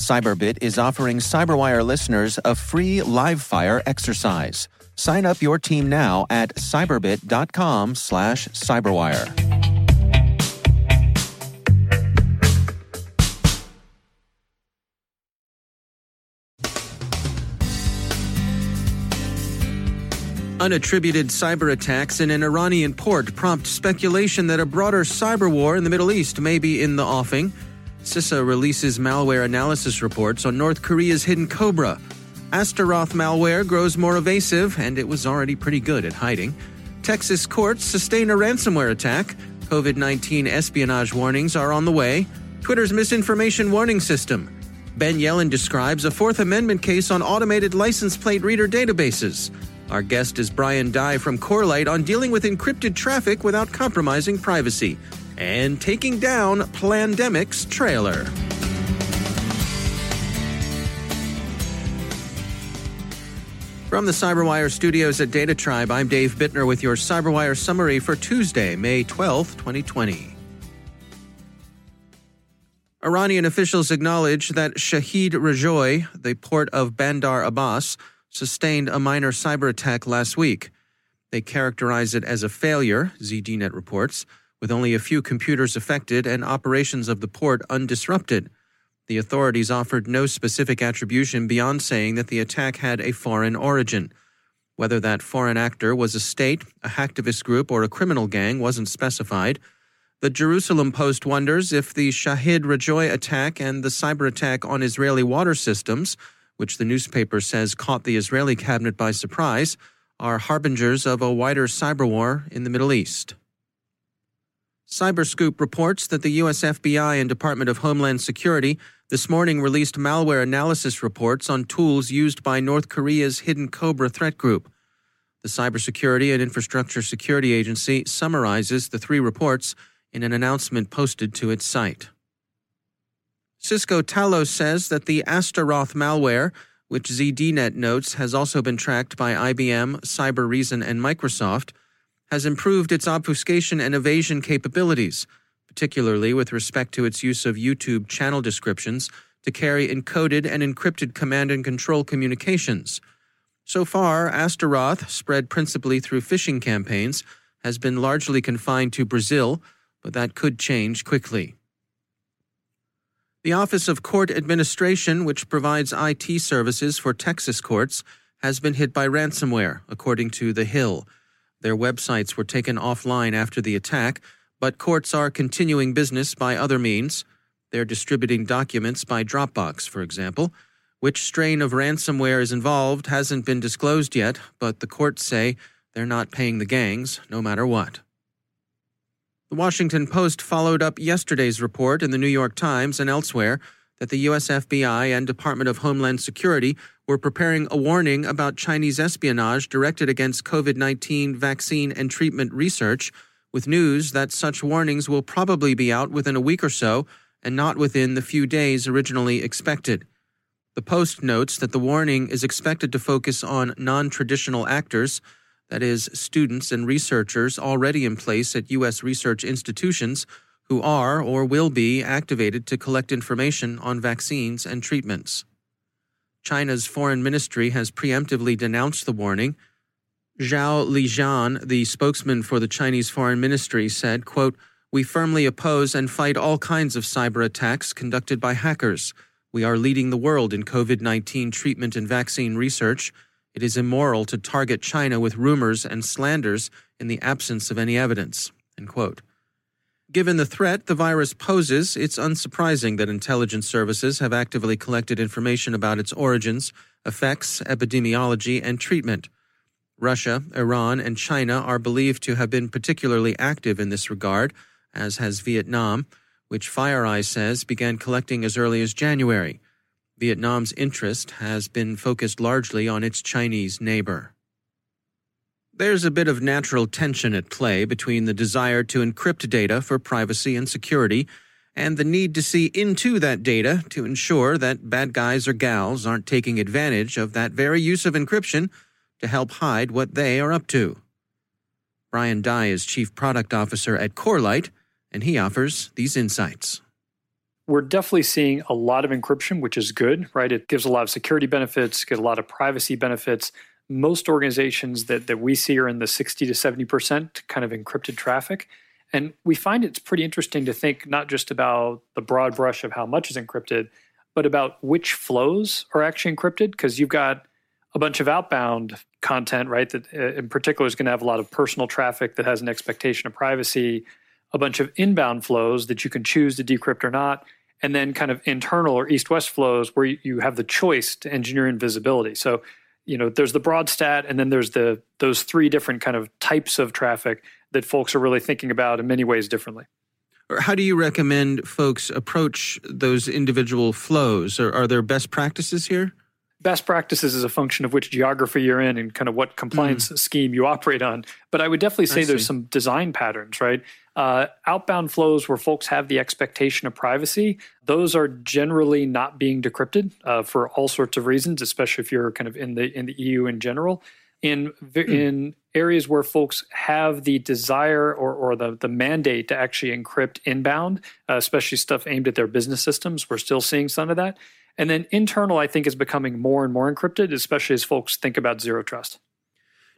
Cyberbit is offering Cyberwire listeners a free live fire exercise. Sign up your team now at cyberbit.com slash cyberwire. Unattributed cyber attacks in an Iranian port prompt speculation that a broader cyber war in the Middle East may be in the offing. CISA releases malware analysis reports on North Korea's hidden Cobra. Astaroth malware grows more evasive, and it was already pretty good at hiding. Texas courts sustain a ransomware attack. COVID 19 espionage warnings are on the way. Twitter's misinformation warning system. Ben Yelin describes a Fourth Amendment case on automated license plate reader databases. Our guest is Brian Dye from Corelight on dealing with encrypted traffic without compromising privacy and taking down Plandemic's trailer. From the CyberWire studios at Data Tribe, I'm Dave Bittner with your CyberWire summary for Tuesday, May 12, 2020. Iranian officials acknowledge that Shahid Rajaee, the port of Bandar Abbas, sustained a minor cyber attack last week. They characterize it as a failure, ZDNet reports, with only a few computers affected and operations of the port undisrupted. The authorities offered no specific attribution beyond saying that the attack had a foreign origin. Whether that foreign actor was a state, a hacktivist group, or a criminal gang wasn't specified. The Jerusalem Post wonders if the Shahid Rajaee attack and the cyber attack on Israeli water systems which the newspaper says caught the Israeli cabinet by surprise, are harbingers of a wider cyber war in the Middle East. Cyberscoop reports that the U.S. FBI and Department of Homeland Security this morning released malware analysis reports on tools used by North Korea's Hidden Cobra threat group. The Cybersecurity and Infrastructure Security Agency summarizes the three reports in an announcement posted to its site. Cisco Talos says that the Astaroth malware, which ZDNet notes has also been tracked by IBM, Cybereason, and Microsoft, has improved its obfuscation and evasion capabilities, particularly with respect to its use of YouTube channel descriptions to carry encoded and encrypted command and control communications. So far, Astaroth, spread principally through phishing campaigns, has been largely confined to Brazil, but that could change quickly. The Office of Court Administration, which provides IT services for Texas courts, has been hit by ransomware, according to The Hill. Their websites were taken offline after the attack, but courts are continuing business by other means. They're distributing documents by Dropbox, for example. Which strain of ransomware is involved hasn't been disclosed yet, but the courts say they're not paying the gangs, no matter what. The Washington Post followed up yesterday's report in the New York Times and elsewhere that the U.S. FBI and Department of Homeland Security were preparing a warning about Chinese espionage directed against COVID 19 vaccine and treatment research, with news that such warnings will probably be out within a week or so and not within the few days originally expected. The Post notes that the warning is expected to focus on non traditional actors that is, students and researchers already in place at U.S. research institutions who are or will be activated to collect information on vaccines and treatments. China's foreign ministry has preemptively denounced the warning. Zhao Lijian, the spokesman for the Chinese foreign ministry, said, quote, We firmly oppose and fight all kinds of cyber attacks conducted by hackers. We are leading the world in COVID 19 treatment and vaccine research It is immoral to target China with rumors and slanders in the absence of any evidence. Given the threat the virus poses, it's unsurprising that intelligence services have actively collected information about its origins, effects, epidemiology, and treatment. Russia, Iran, and China are believed to have been particularly active in this regard, as has Vietnam, which FireEye says began collecting as early as January. Vietnam's interest has been focused largely on its Chinese neighbor. There's a bit of natural tension at play between the desire to encrypt data for privacy and security and the need to see into that data to ensure that bad guys or gals aren't taking advantage of that very use of encryption to help hide what they are up to. Brian Dye is Chief Product Officer at Corelight, and he offers these insights we're definitely seeing a lot of encryption, which is good, right? It gives a lot of security benefits, get a lot of privacy benefits. Most organizations that, that we see are in the 60 to 70% kind of encrypted traffic. And we find it's pretty interesting to think not just about the broad brush of how much is encrypted, but about which flows are actually encrypted, because you've got a bunch of outbound content, right? That uh, in particular is going to have a lot of personal traffic that has an expectation of privacy, a bunch of inbound flows that you can choose to decrypt or not, and then kind of internal or east-west flows where you have the choice to engineer invisibility. So, you know, there's the broad stat, and then there's the those three different kind of types of traffic that folks are really thinking about in many ways differently. How do you recommend folks approach those individual flows? Or are there best practices here? best practices is a function of which geography you're in and kind of what compliance mm. scheme you operate on. But I would definitely say there's some design patterns, right? Uh, outbound flows where folks have the expectation of privacy, those are generally not being decrypted uh, for all sorts of reasons, especially if you're kind of in the in the EU in general. In mm. in areas where folks have the desire or, or the, the mandate to actually encrypt inbound, uh, especially stuff aimed at their business systems, we're still seeing some of that. And then internal, I think, is becoming more and more encrypted, especially as folks think about zero trust.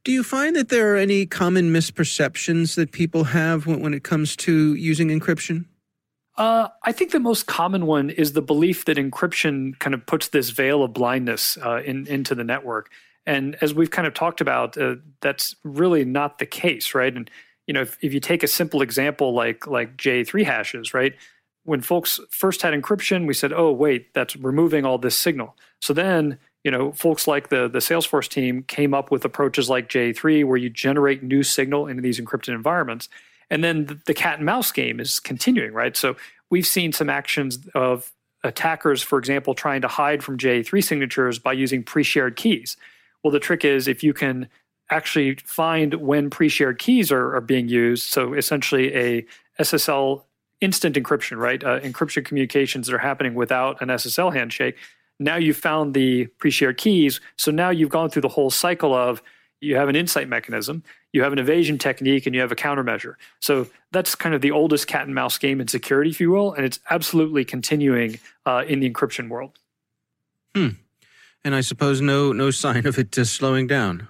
Do you find that there are any common misperceptions that people have when, when it comes to using encryption? Uh, I think the most common one is the belief that encryption kind of puts this veil of blindness uh, in, into the network. And as we've kind of talked about, uh, that's really not the case, right? And you know, if, if you take a simple example like like JA3 hashes, right? when folks first had encryption, we said, "Oh, wait, that's removing all this signal." So then, you know, folks like the the Salesforce team came up with approaches like JA3, where you generate new signal into these encrypted environments, and then the, the cat and mouse game is continuing, right? So we've seen some actions of attackers, for example, trying to hide from JA3 signatures by using pre-shared keys. Well, the trick is if you can actually find when pre-shared keys are, are being used, so essentially a SSL instant encryption, right? Uh, encryption communications that are happening without an SSL handshake. Now you've found the pre-shared keys. So now you've gone through the whole cycle of you have an insight mechanism, you have an evasion technique, and you have a countermeasure. So that's kind of the oldest cat and mouse game in security, if you will, and it's absolutely continuing uh, in the encryption world. Hmm. And I suppose no no sign of it just slowing down.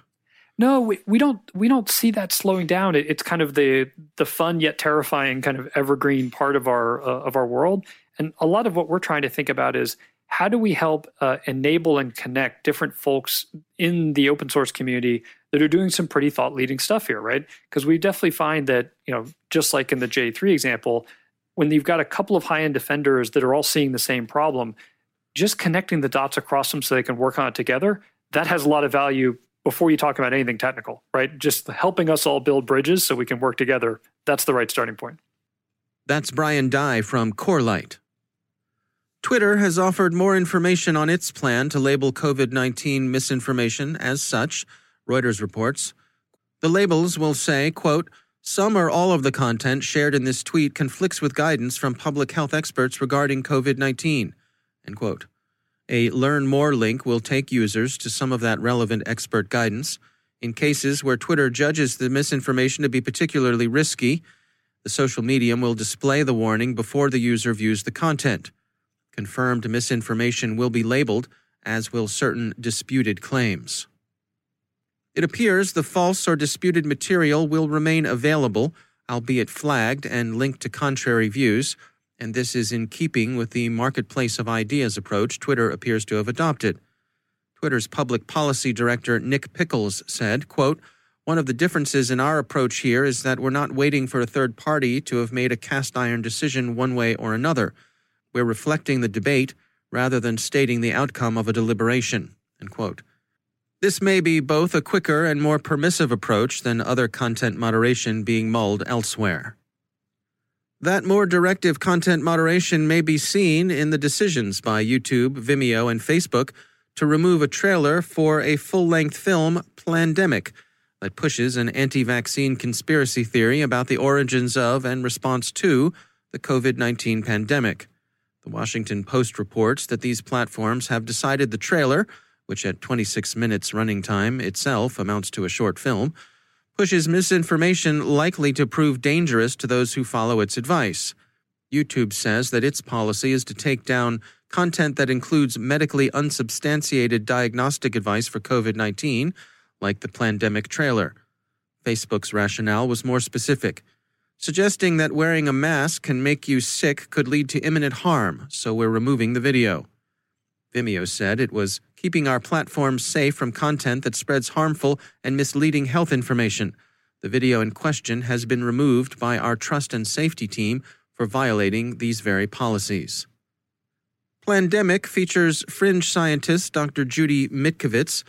No, we, we don't we don't see that slowing down. It, it's kind of the the fun yet terrifying kind of evergreen part of our uh, of our world. And a lot of what we're trying to think about is how do we help uh, enable and connect different folks in the open source community that are doing some pretty thought leading stuff here, right? Because we definitely find that you know just like in the JA3 example, when you've got a couple of high end defenders that are all seeing the same problem, just connecting the dots across them so they can work on it together, that has a lot of value before you talk about anything technical, right? Just helping us all build bridges so we can work together. That's the right starting point. That's Brian Dye from Corelight. Twitter has offered more information on its plan to label COVID 19 misinformation as such, Reuters reports. The labels will say, quote, some or all of the content shared in this tweet conflicts with guidance from public health experts regarding COVID 19, end quote. A Learn More link will take users to some of that relevant expert guidance. In cases where Twitter judges the misinformation to be particularly risky, the social medium will display the warning before the user views the content. Confirmed misinformation will be labeled, as will certain disputed claims. It appears the false or disputed material will remain available, albeit flagged and linked to contrary views and this is in keeping with the marketplace of ideas approach Twitter appears to have adopted. Twitter's public policy director Nick Pickles said, quote, one of the differences in our approach here is that we're not waiting for a third party to have made a cast iron decision one way or another. We're reflecting the debate rather than stating the outcome of a deliberation. This may be both a quicker and more permissive approach than other content moderation being mulled elsewhere. That more directive content moderation may be seen in the decisions by YouTube, Vimeo, and Facebook to remove a trailer for a full length film, Plandemic, that pushes an anti vaccine conspiracy theory about the origins of and response to the COVID 19 pandemic. The Washington Post reports that these platforms have decided the trailer, which at 26 minutes running time itself amounts to a short film, pushes misinformation likely to prove dangerous to those who follow its advice. YouTube says that its policy is to take down content that includes medically unsubstantiated diagnostic advice for COVID 19, like the Plandemic trailer. Facebook's rationale was more specific, suggesting that wearing a mask can make you sick could lead to imminent harm, so we're removing the video. Vimeo said it was keeping our platform safe from content that spreads harmful and misleading health information. The video in question has been removed by our trust and safety team for violating these very policies. Plandemic features fringe scientist Dr. Judy Mikovits,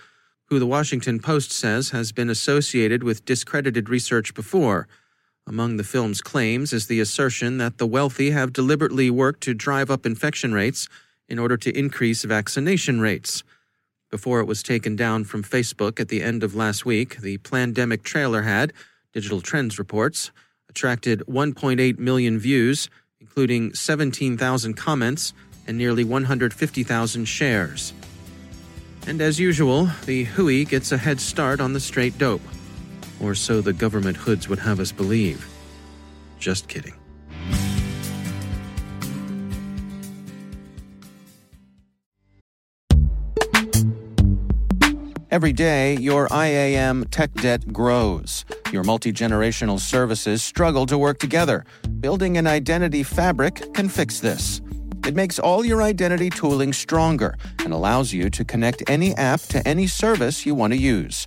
who the Washington Post says has been associated with discredited research before. Among the film's claims is the assertion that the wealthy have deliberately worked to drive up infection rates in order to increase vaccination rates. Before it was taken down from Facebook at the end of last week, the Plandemic trailer had, Digital Trends reports, attracted 1.8 million views, including 17,000 comments and nearly 150,000 shares. And as usual, the Hui gets a head start on the straight dope. Or so the government hoods would have us believe. Just kidding. Every day, your IAM tech debt grows. Your multi generational services struggle to work together. Building an identity fabric can fix this. It makes all your identity tooling stronger and allows you to connect any app to any service you want to use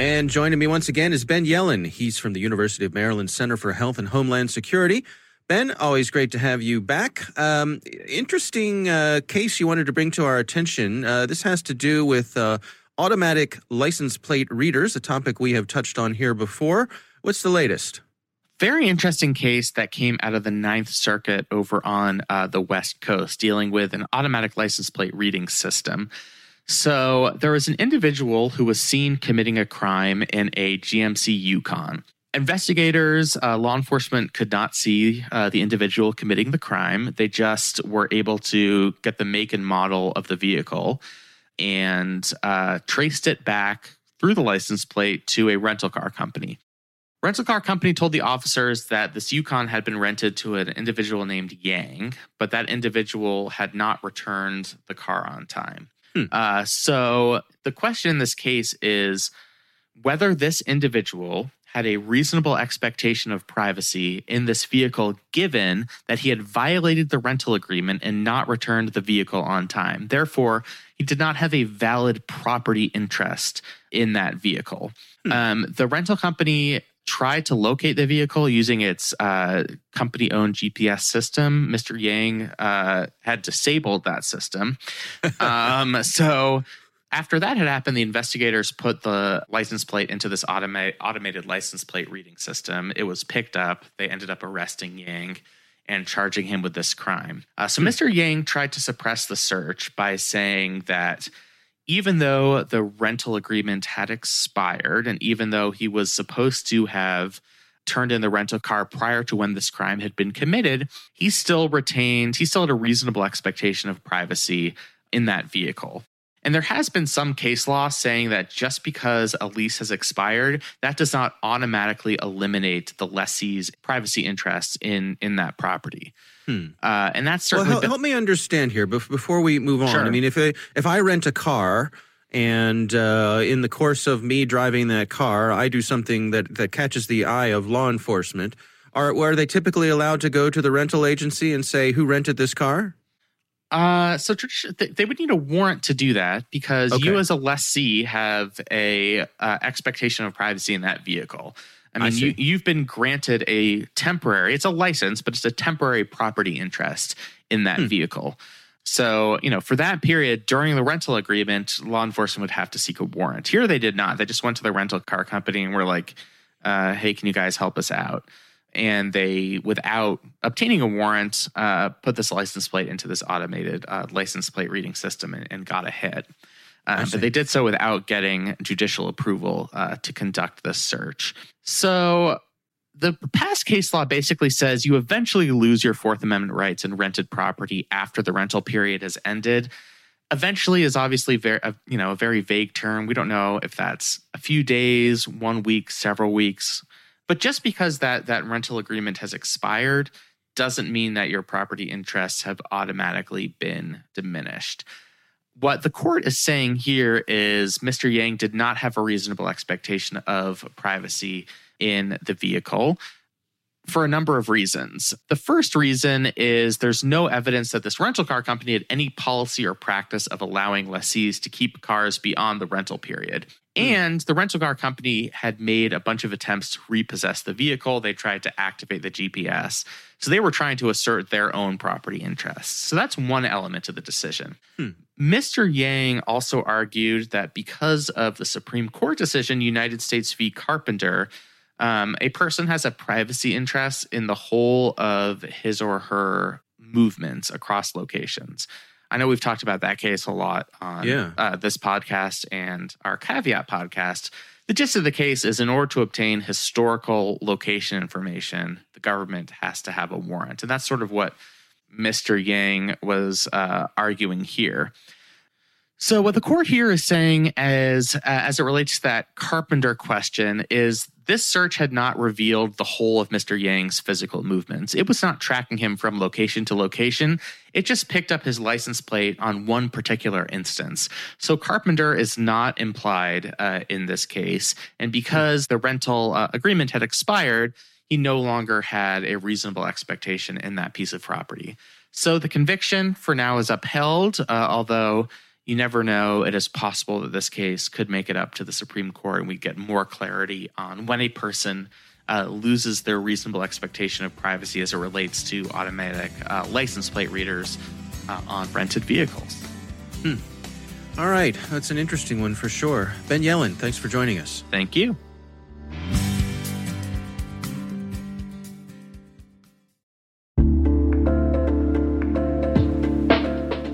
And joining me once again is Ben Yelin. He's from the University of Maryland Center for Health and Homeland Security. Ben, always great to have you back. Um, interesting uh, case you wanted to bring to our attention. Uh, this has to do with uh, automatic license plate readers, a topic we have touched on here before. What's the latest? Very interesting case that came out of the Ninth Circuit over on uh, the West Coast, dealing with an automatic license plate reading system. So there was an individual who was seen committing a crime in a GMC Yukon. Investigators, uh, law enforcement could not see uh, the individual committing the crime. They just were able to get the make and model of the vehicle and uh, traced it back through the license plate to a rental car company. Rental car company told the officers that this Yukon had been rented to an individual named Yang, but that individual had not returned the car on time. Hmm. Uh, so the question in this case is whether this individual had a reasonable expectation of privacy in this vehicle, given that he had violated the rental agreement and not returned the vehicle on time. Therefore, he did not have a valid property interest in that vehicle. Hmm. Um, the rental company tried to locate the vehicle using its uh, company owned GPS system. Mr. Yang uh, had disabled that system. um, so after that had happened, the investigators put the license plate into this automa- automated license plate reading system. It was picked up. They ended up arresting Yang and charging him with this crime. Uh, so Mr. Yang tried to suppress the search by saying that even though the rental agreement had expired and even though he was supposed to have turned in the rental car prior to when this crime had been committed, he still retained, he still had a reasonable expectation of privacy in that vehicle. And there has been some case law saying that just because a lease has expired, that does not automatically eliminate the lessee's privacy interests in in that property. Hmm. Uh, and that's Well, certainly help, been- help me understand here before we move on. Sure. I mean, if I, if I rent a car and uh, in the course of me driving that car, I do something that, that catches the eye of law enforcement, are, are they typically allowed to go to the rental agency and say, who rented this car? Uh, so tradi- they, they would need a warrant to do that because you, as a lessee, have a uh, expectation of privacy in that vehicle. I I mean, you, you've been granted a temporary. It's a license, but it's a temporary property interest in that Hmm. vehicle. So, you know, for that period during the rental agreement, law enforcement would have to seek a warrant. Here, they did not. They just went to the rental car company and were like, uh, "Hey, can you guys help us out?" And they, without obtaining a warrant, uh, put this license plate into this automated uh, license plate reading system and, and got a hit. Uh, see. but they did so without getting judicial approval uh, to conduct this search. So the past case law basically says you eventually lose your Fourth Amendment rights in rented property after the rental period has ended. Eventually is obviously very, you know, a very vague term. We don't know if that's a few days, one week, several weeks. But just because that that rental agreement has expired doesn't mean that your property interests have automatically been diminished. What the court is saying here is Mr. Yang did not have a reasonable expectation of privacy in the vehicle for a number of reasons. The first reason is there's no evidence that this rental car company had any policy or practice of allowing lessees to keep cars beyond the rental period. And the rental car company had made a bunch of attempts to repossess the vehicle. They tried to activate the GPS. So they were trying to assert their own property interests. So that's one element of the decision. Mr. Yang also argued that because of the Supreme Court decision, United States v. Carpenter, um, a person has a privacy interest in the whole of his or her movements across locations. I know we've talked about that case a lot on Yeah. uh, this podcast and our caveat podcast. The gist of the case is in order to obtain historical location information, the government has to have a warrant. And that's sort of what Mr. Yang was uh, arguing here. So, what the court here is saying, as uh, as it relates to that Carpenter question, is this search had not revealed the whole of Mr. Yang's physical movements. It was not tracking him from location to location. It just picked up his license plate on one particular instance. So, Carpenter is not implied uh, in this case, and because the rental uh, agreement had expired, he no longer had a reasonable expectation in that piece of property. So, the conviction for now is upheld, uh, although you never know. It is possible that this case could make it up to the Supreme Court and we get more clarity on when a person uh, loses their reasonable expectation of privacy as it relates to automatic uh, license plate readers uh, on rented vehicles. All right, that's an interesting one for sure. Ben Yelin, thanks for joining us. Thank you.